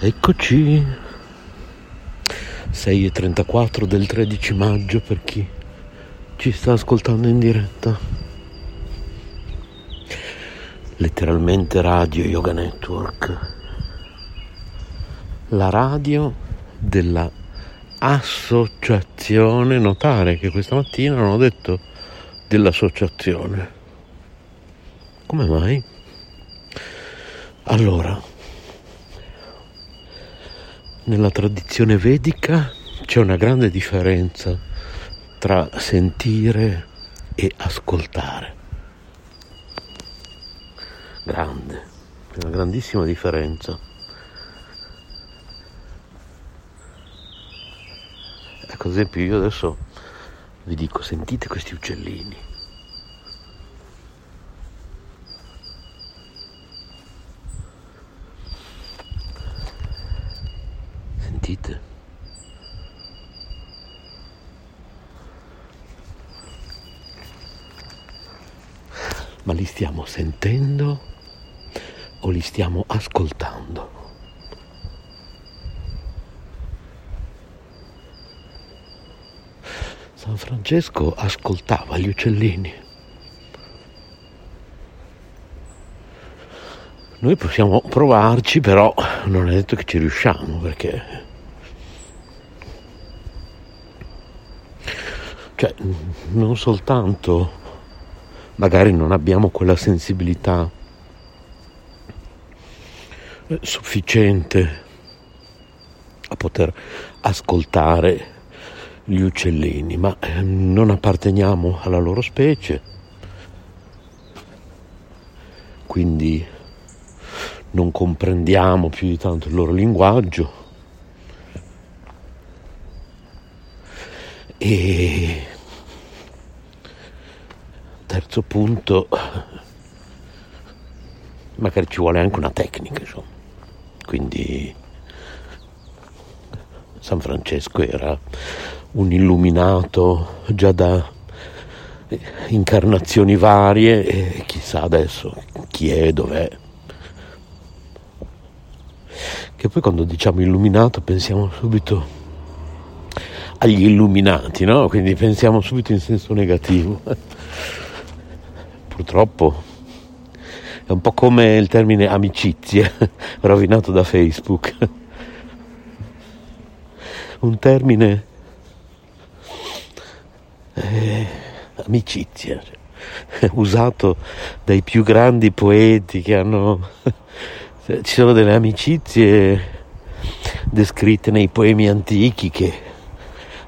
Eccoci. 6.34 del 13 maggio per chi ci sta ascoltando in diretta. Letteralmente Radio Yoga Network. La radio della associazione. Notare che questa mattina non ho detto dell'associazione. Come mai? Allora, nella tradizione vedica c'è una grande differenza tra sentire e ascoltare. Grande, una grandissima differenza. Ecco, ad esempio, io adesso vi dico, sentite questi uccellini. Sentite? Ma li stiamo sentendo o li stiamo ascoltando? San Francesco ascoltava gli uccellini. Noi possiamo provarci, però non è detto che ci riusciamo perché cioè non soltanto. Magari non abbiamo quella sensibilità sufficiente a poter ascoltare gli uccellini, ma non apparteniamo alla loro specie, quindi non comprendiamo più di tanto il loro linguaggio e terzo punto magari ci vuole anche una tecnica insomma quindi San Francesco era un illuminato già da incarnazioni varie e chissà adesso chi è, dov'è. Che poi quando diciamo illuminato pensiamo subito agli illuminati, no? Quindi pensiamo subito in senso negativo. Purtroppo è un po' come il termine amicizie, rovinato da Facebook. Un termine eh, amicizia, usato dai più grandi poeti che hanno... Ci sono delle amicizie descritte nei poemi antichi che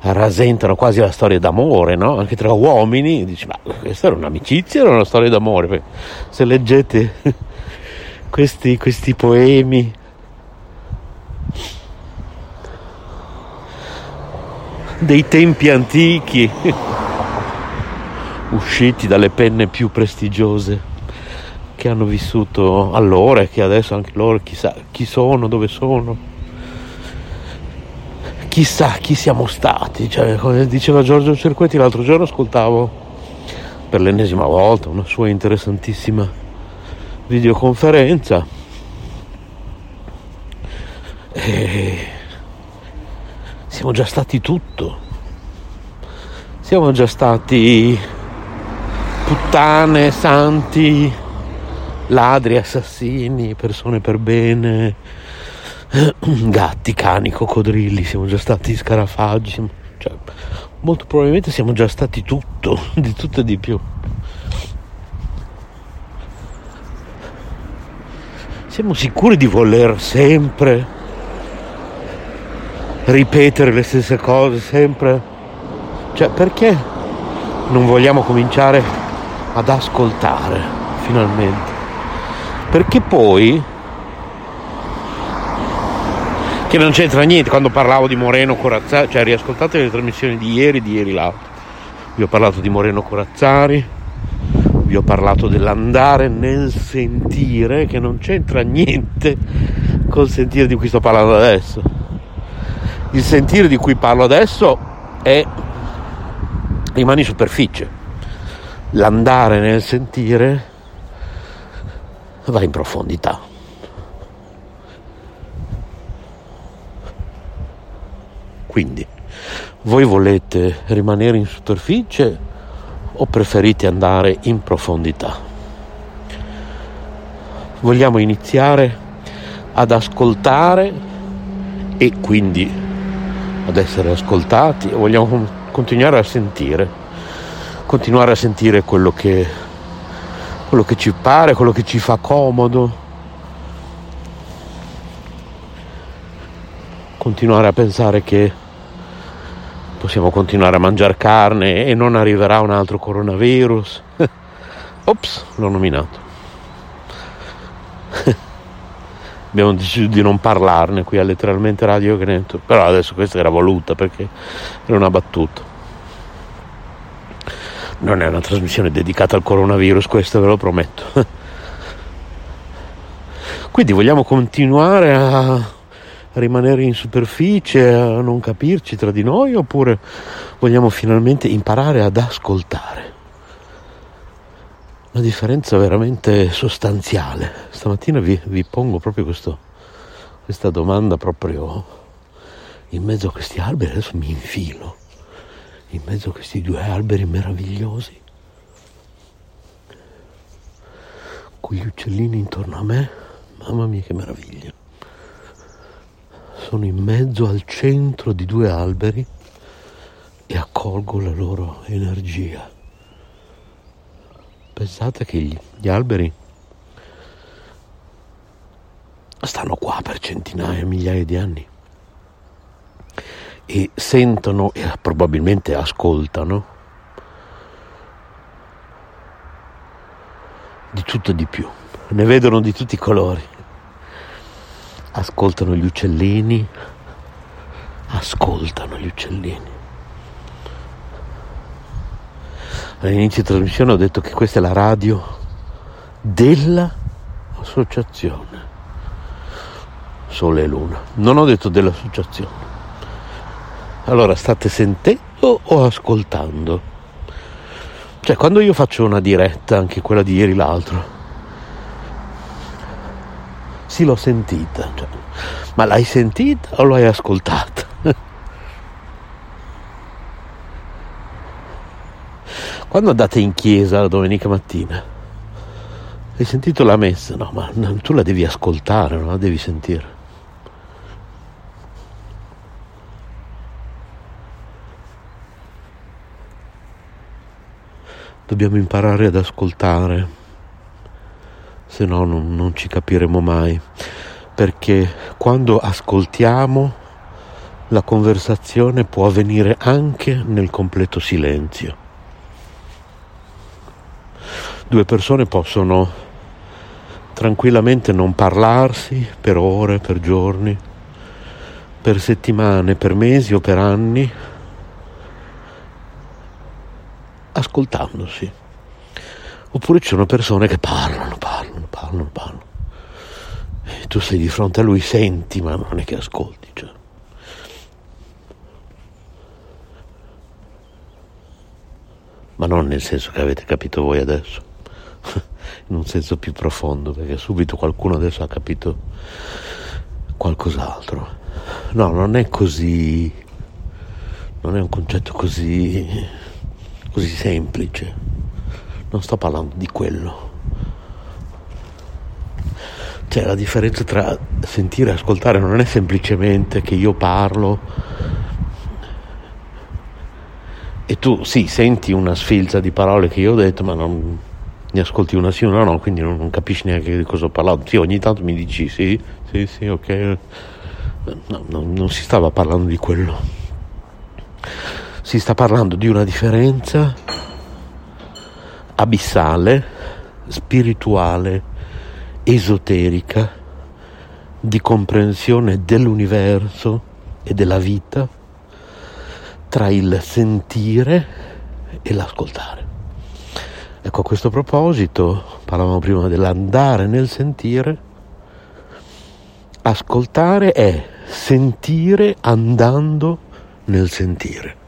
rasentano quasi la storia d'amore, no? Anche tra uomini, dici, ma questa era un'amicizia era una storia d'amore? Se leggete questi, questi poemi dei tempi antichi usciti dalle penne più prestigiose che hanno vissuto allora e che adesso anche loro chissà chi sono, dove sono, chissà chi siamo stati. Cioè, come diceva Giorgio Cerquetti l'altro giorno ascoltavo per l'ennesima volta una sua interessantissima videoconferenza. E siamo già stati tutto. Siamo già stati puttane, santi, ladri, assassini, persone per bene, gatti, cani, coccodrilli, siamo già stati scarafaggi, cioè, molto probabilmente siamo già stati tutto, di tutto e di più. Siamo sicuri di voler sempre ripetere le stesse cose, sempre? Cioè, perché non vogliamo cominciare ad ascoltare finalmente. Perché poi, che non c'entra niente, quando parlavo di Moreno Corazzari, cioè riascoltate le trasmissioni di ieri, di ieri l'altro, vi ho parlato di Moreno Corazzari, vi ho parlato dell'andare nel sentire, che non c'entra niente col sentire di cui sto parlando adesso. Il sentire di cui parlo adesso è rimane in superficie l'andare nel sentire va in profondità. Quindi, voi volete rimanere in superficie o preferite andare in profondità? Vogliamo iniziare ad ascoltare e quindi ad essere ascoltati vogliamo continuare a sentire, continuare a sentire quello che, quello che ci pare, quello che ci fa comodo, continuare a pensare che possiamo continuare a mangiare carne e non arriverà un altro coronavirus. Ops, l'ho nominato. Abbiamo deciso di non parlarne qui a letteralmente Radio Veneto, però adesso questa era voluta perché era una battuta. Non è una trasmissione dedicata al coronavirus, questo ve lo prometto. Quindi vogliamo continuare a rimanere in superficie, a non capirci tra di noi, oppure vogliamo finalmente imparare ad ascoltare? Una differenza veramente sostanziale. Stamattina vi, vi pongo proprio questo, questa domanda proprio in mezzo a questi alberi, adesso mi infilo, in mezzo a questi due alberi meravigliosi, con gli uccellini intorno a me, mamma mia che meraviglia sono in mezzo al centro di due alberi e accolgo la loro energia. Pensate che gli, gli alberi stanno qua per centinaia, migliaia di anni e sentono e probabilmente ascoltano di tutto e di più, ne vedono di tutti i colori ascoltano gli uccellini, ascoltano gli uccellini. All'inizio di trasmissione ho detto che questa è la radio dell'associazione Sole e Luna. Non ho detto dell'associazione. Allora state sentendo o ascoltando? Cioè quando io faccio una diretta, anche quella di ieri l'altro, sì, l'ho sentita. Cioè, ma l'hai sentita o l'hai ascoltata? Quando andate in chiesa la domenica mattina, hai sentito la messa? No, ma tu la devi ascoltare, non la devi sentire. Dobbiamo imparare ad ascoltare se no non, non ci capiremo mai. Perché quando ascoltiamo la conversazione può avvenire anche nel completo silenzio. Due persone possono tranquillamente non parlarsi per ore, per giorni, per settimane, per mesi o per anni, ascoltandosi. Oppure ci sono persone che parlano, parlano, parlano, parlano. E tu sei di fronte a lui, senti, ma non è che ascolti. Cioè. Ma non nel senso che avete capito voi adesso, in un senso più profondo, perché subito qualcuno adesso ha capito qualcos'altro. No, non è così, non è un concetto così, così semplice non sto parlando di quello. Cioè la differenza tra sentire e ascoltare non è semplicemente che io parlo e tu sì senti una sfilza di parole che io ho detto ma non ne ascolti una sì o una no, quindi non, non capisci neanche di cosa ho parlato. Sì, ogni tanto mi dici sì, sì, sì, ok. No, no, non si stava parlando di quello. Si sta parlando di una differenza abissale, spirituale, esoterica, di comprensione dell'universo e della vita tra il sentire e l'ascoltare. Ecco, a questo proposito, parlavamo prima dell'andare nel sentire, ascoltare è sentire andando nel sentire.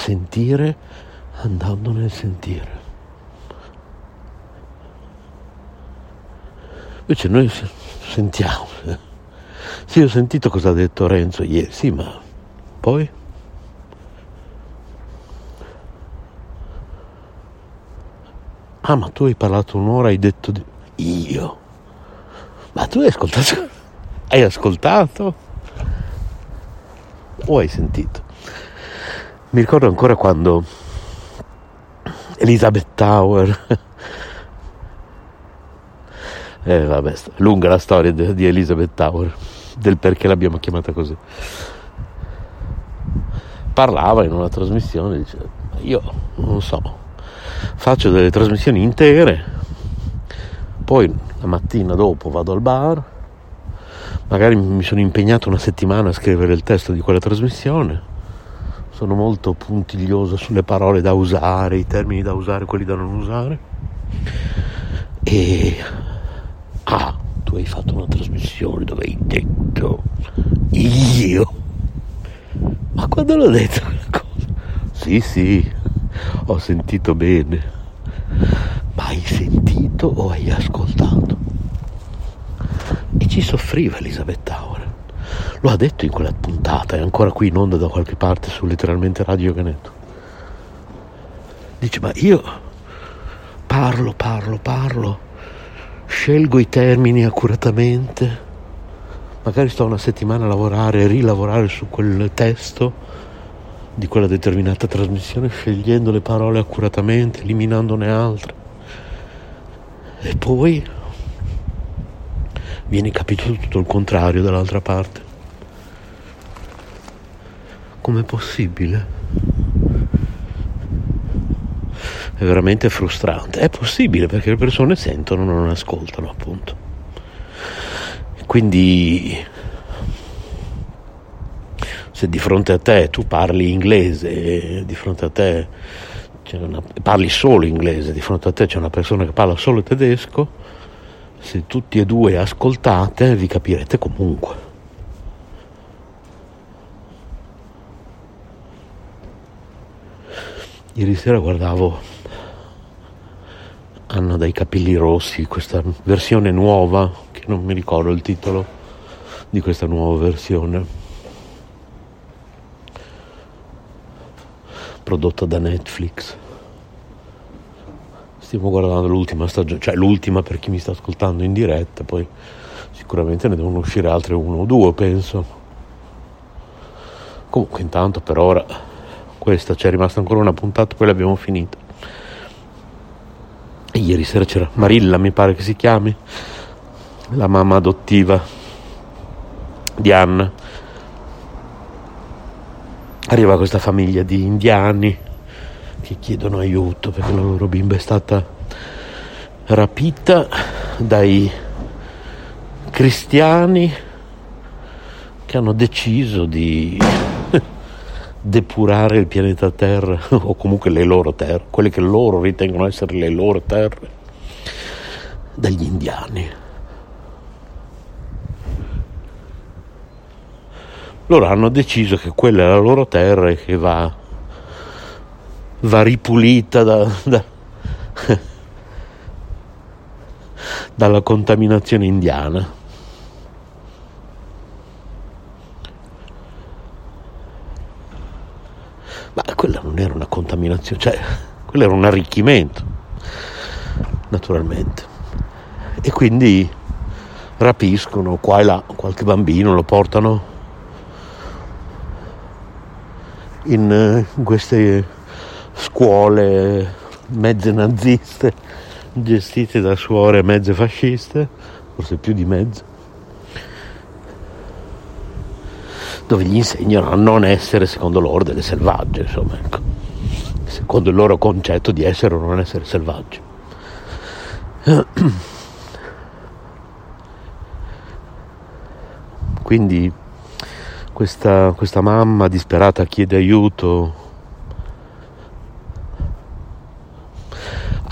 sentire andando nel sentire. Invece noi sentiamo. Sì, ho sentito cosa ha detto Renzo ieri, sì, ma poi? Ah, ma tu hai parlato un'ora, hai detto di... io. Ma tu hai ascoltato? Hai ascoltato? O hai sentito? Mi ricordo ancora quando Elizabeth Tower eh, vabbè, lunga la storia di Elizabeth Tower, del perché l'abbiamo chiamata così. Parlava in una trasmissione, diceva, io non so, faccio delle trasmissioni intere, poi la mattina dopo vado al bar, magari mi sono impegnato una settimana a scrivere il testo di quella trasmissione, sono molto puntiglioso sulle parole da usare, i termini da usare, quelli da non usare, e Ah, tu hai fatto una trasmissione dove hai detto io. Ma quando l'ho detto quella cosa? Sì, sì, ho sentito bene. Ma hai sentito o hai ascoltato? E ci soffriva Elisabeth Tower. Lo ha detto in quella puntata, è ancora qui in onda da qualche parte su letteralmente Radio Canetto. Dice, ma io parlo, parlo, parlo scelgo i termini accuratamente, magari sto una settimana a lavorare e rilavorare su quel testo di quella determinata trasmissione, scegliendo le parole accuratamente, eliminandone altre. E poi viene capito tutto il contrario dall'altra parte. Com'è possibile? è veramente frustrante. È possibile perché le persone sentono, non ascoltano, appunto. Quindi se di fronte a te tu parli inglese, di fronte a te una, parli solo inglese, di fronte a te c'è una persona che parla solo tedesco, se tutti e due ascoltate vi capirete comunque. Ieri sera guardavo hanno dei capelli rossi, questa versione nuova, che non mi ricordo il titolo di questa nuova versione, prodotta da Netflix. Stiamo guardando l'ultima stagione, cioè l'ultima per chi mi sta ascoltando in diretta, poi sicuramente ne devono uscire altre uno o due, penso. Comunque intanto per ora questa c'è rimasta ancora una puntata, poi l'abbiamo finita. Ieri sera c'era Marilla, mi pare che si chiami, la mamma adottiva di Anna. Arriva questa famiglia di indiani che chiedono aiuto perché la loro bimba è stata rapita dai cristiani che hanno deciso di depurare il pianeta Terra o comunque le loro terre, quelle che loro ritengono essere le loro terre, dagli indiani. Loro hanno deciso che quella è la loro terra e che va, va ripulita da, da, dalla contaminazione indiana. Quella non era una contaminazione, cioè quello era un arricchimento, naturalmente. E quindi rapiscono qua e là qualche bambino, lo portano in, in queste scuole mezze naziste gestite da suore mezze fasciste, forse più di mezze dove gli insegnano a non essere, secondo loro, delle selvagge, insomma, ecco. secondo il loro concetto di essere o non essere selvaggi. Quindi questa, questa mamma disperata chiede aiuto.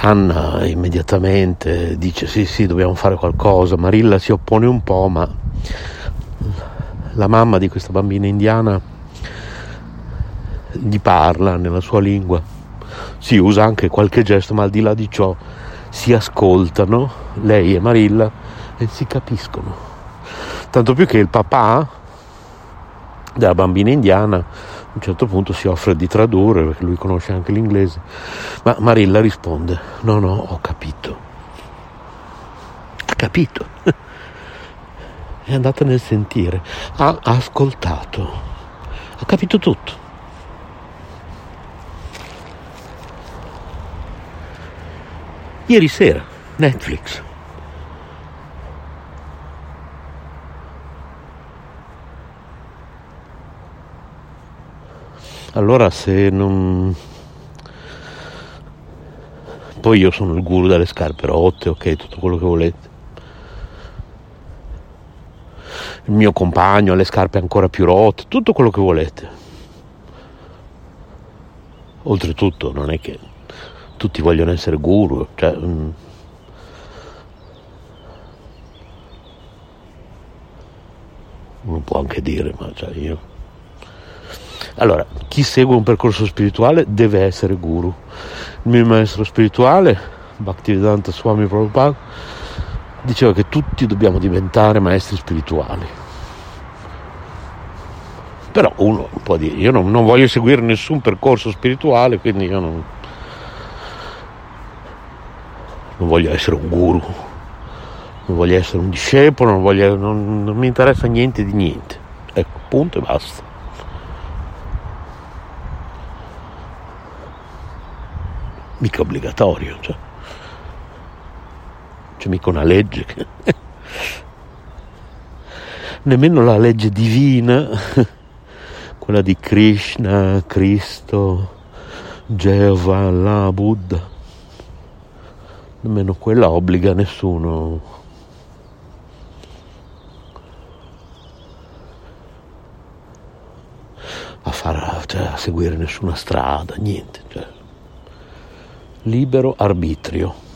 Anna immediatamente dice sì sì dobbiamo fare qualcosa, Marilla si oppone un po' ma la mamma di questa bambina indiana gli parla nella sua lingua, si usa anche qualche gesto, ma al di là di ciò si ascoltano, lei e Marilla e si capiscono. Tanto più che il papà della bambina indiana a un certo punto si offre di tradurre perché lui conosce anche l'inglese. Ma Marilla risponde: No, no, ho capito. Ha capito. È andata nel sentire, ha ascoltato, ha capito tutto. Ieri sera, Netflix. Allora se non... Poi io sono il guru delle scarpe rotte, ok, tutto quello che volete. Il mio compagno ha le scarpe ancora più rotte, tutto quello che volete. Oltretutto non è che tutti vogliono essere guru, cioè, mm, uno può anche dire, ma cioè io... Allora, chi segue un percorso spirituale deve essere guru. Il mio maestro spirituale, Bhaktivedanta Swami Prabhupada, diceva che tutti dobbiamo diventare maestri spirituali. Però uno può dire, io non, non voglio seguire nessun percorso spirituale, quindi io non, non voglio essere un guru, non voglio essere un discepolo, non, voglio, non, non mi interessa niente di niente. Ecco, punto e basta. Mica obbligatorio, cioè. C'è mica una legge. Nemmeno la legge divina, quella di Krishna, Cristo, Geova, Allah, Buddha nemmeno quella obbliga nessuno a, far, cioè, a seguire nessuna strada, niente. Cioè. Libero arbitrio.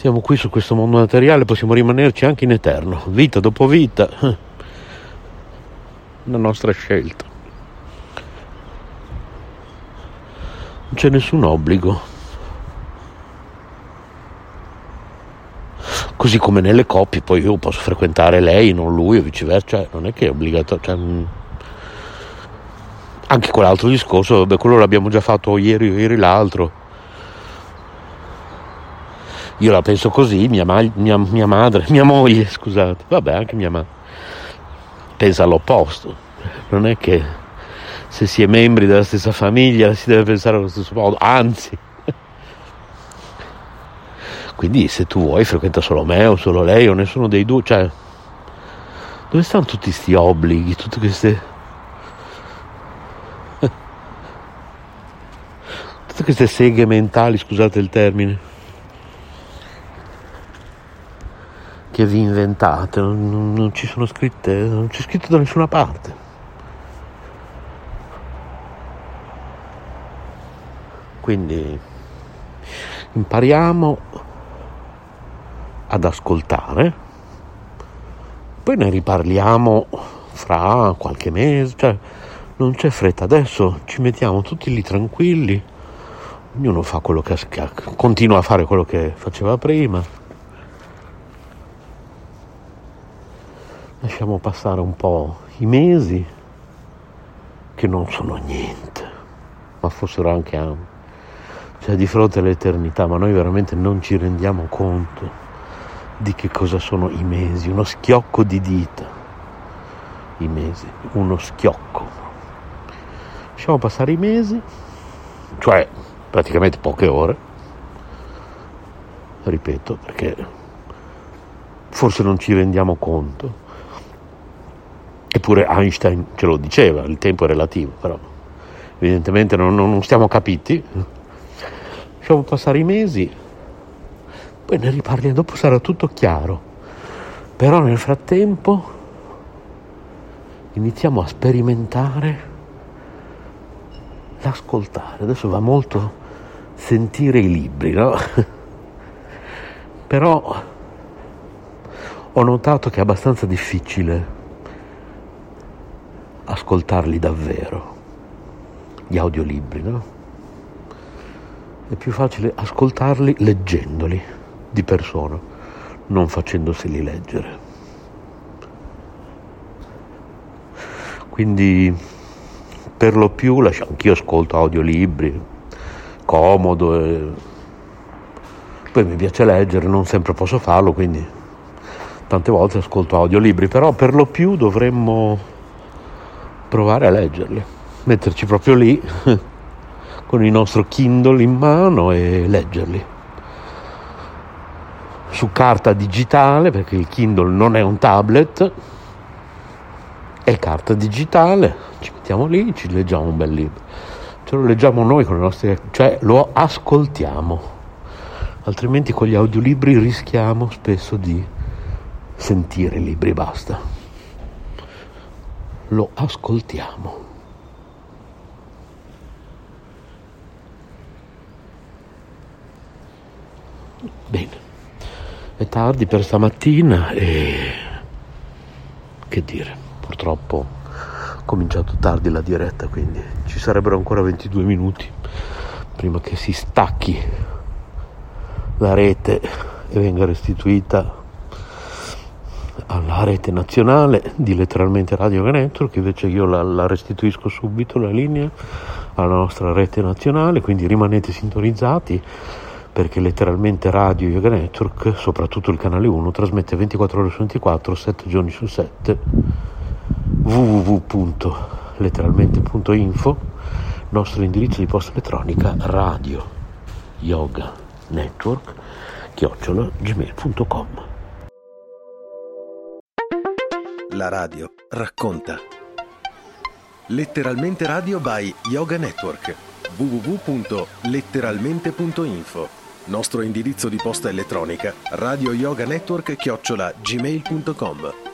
Siamo qui su questo mondo materiale, possiamo rimanerci anche in eterno, vita dopo vita. La nostra scelta. Non c'è nessun obbligo. Così come nelle coppie, poi io posso frequentare lei, non lui o viceversa, cioè, non è che è obbligatorio. Cioè, mm. anche quell'altro discorso, vabbè, quello l'abbiamo già fatto ieri o ieri l'altro. Io la penso così, mia, ma- mia, mia madre, mia moglie, scusate, vabbè, anche mia madre, pensa all'opposto. Non è che se si è membri della stessa famiglia si deve pensare allo stesso modo, anzi. Quindi se tu vuoi frequenta solo me o solo lei o nessuno dei due, cioè dove stanno tutti questi obblighi, tutte queste tutte queste seghe mentali, scusate il termine, che vi inventate, non, non, ci sono scritte, non c'è scritto da nessuna parte. Quindi impariamo ad ascoltare, poi ne riparliamo fra qualche mese, cioè non c'è fretta, adesso ci mettiamo tutti lì tranquilli, ognuno fa quello che, continua a fare quello che faceva prima. Lasciamo passare un po' i mesi che non sono niente, ma fossero anche anni. Cioè di fronte all'eternità, ma noi veramente non ci rendiamo conto di che cosa sono i mesi, uno schiocco di dita, i mesi, uno schiocco. Lasciamo passare i mesi, cioè praticamente poche ore, ripeto, perché forse non ci rendiamo conto. Eppure Einstein ce lo diceva, il tempo è relativo, però evidentemente non, non stiamo capiti. Lasciamo passare i mesi, poi ne riparliamo, dopo sarà tutto chiaro. Però nel frattempo iniziamo a sperimentare l'ascoltare. Adesso va molto sentire i libri, no? Però ho notato che è abbastanza difficile ascoltarli davvero, gli audiolibri, no? È più facile ascoltarli leggendoli di persona. non facendoseli leggere. Quindi per lo più lascio, anch'io ascolto audiolibri, comodo, e poi mi piace leggere, non sempre posso farlo, quindi tante volte ascolto audiolibri, però per lo più dovremmo provare a leggerli, metterci proprio lì con il nostro Kindle in mano e leggerli su carta digitale, perché il Kindle non è un tablet, è carta digitale, ci mettiamo lì, ci leggiamo un bel libro. Ce lo leggiamo noi con le nostre, cioè lo ascoltiamo. Altrimenti con gli audiolibri rischiamo spesso di sentire i libri, basta. Lo ascoltiamo. Bene. È tardi per stamattina e che dire, purtroppo ho cominciato tardi la diretta, quindi ci sarebbero ancora 22 minuti prima che si stacchi la rete e venga restituita alla rete nazionale di letteralmente Radio Network, invece io la, la restituisco subito la linea alla nostra rete nazionale, quindi rimanete sintonizzati perché letteralmente Radio Yoga Network, soprattutto il canale 1, trasmette 24 ore su 24, 7 giorni su 7, www.letteralmente.info, nostro indirizzo di posta elettronica radio yoga network chiocciola gmail.com La radio racconta. Letteralmente radio by Yoga Network. www.letteralmente.info nostro indirizzo di posta elettronica radio yoga network chiocciola gmail.com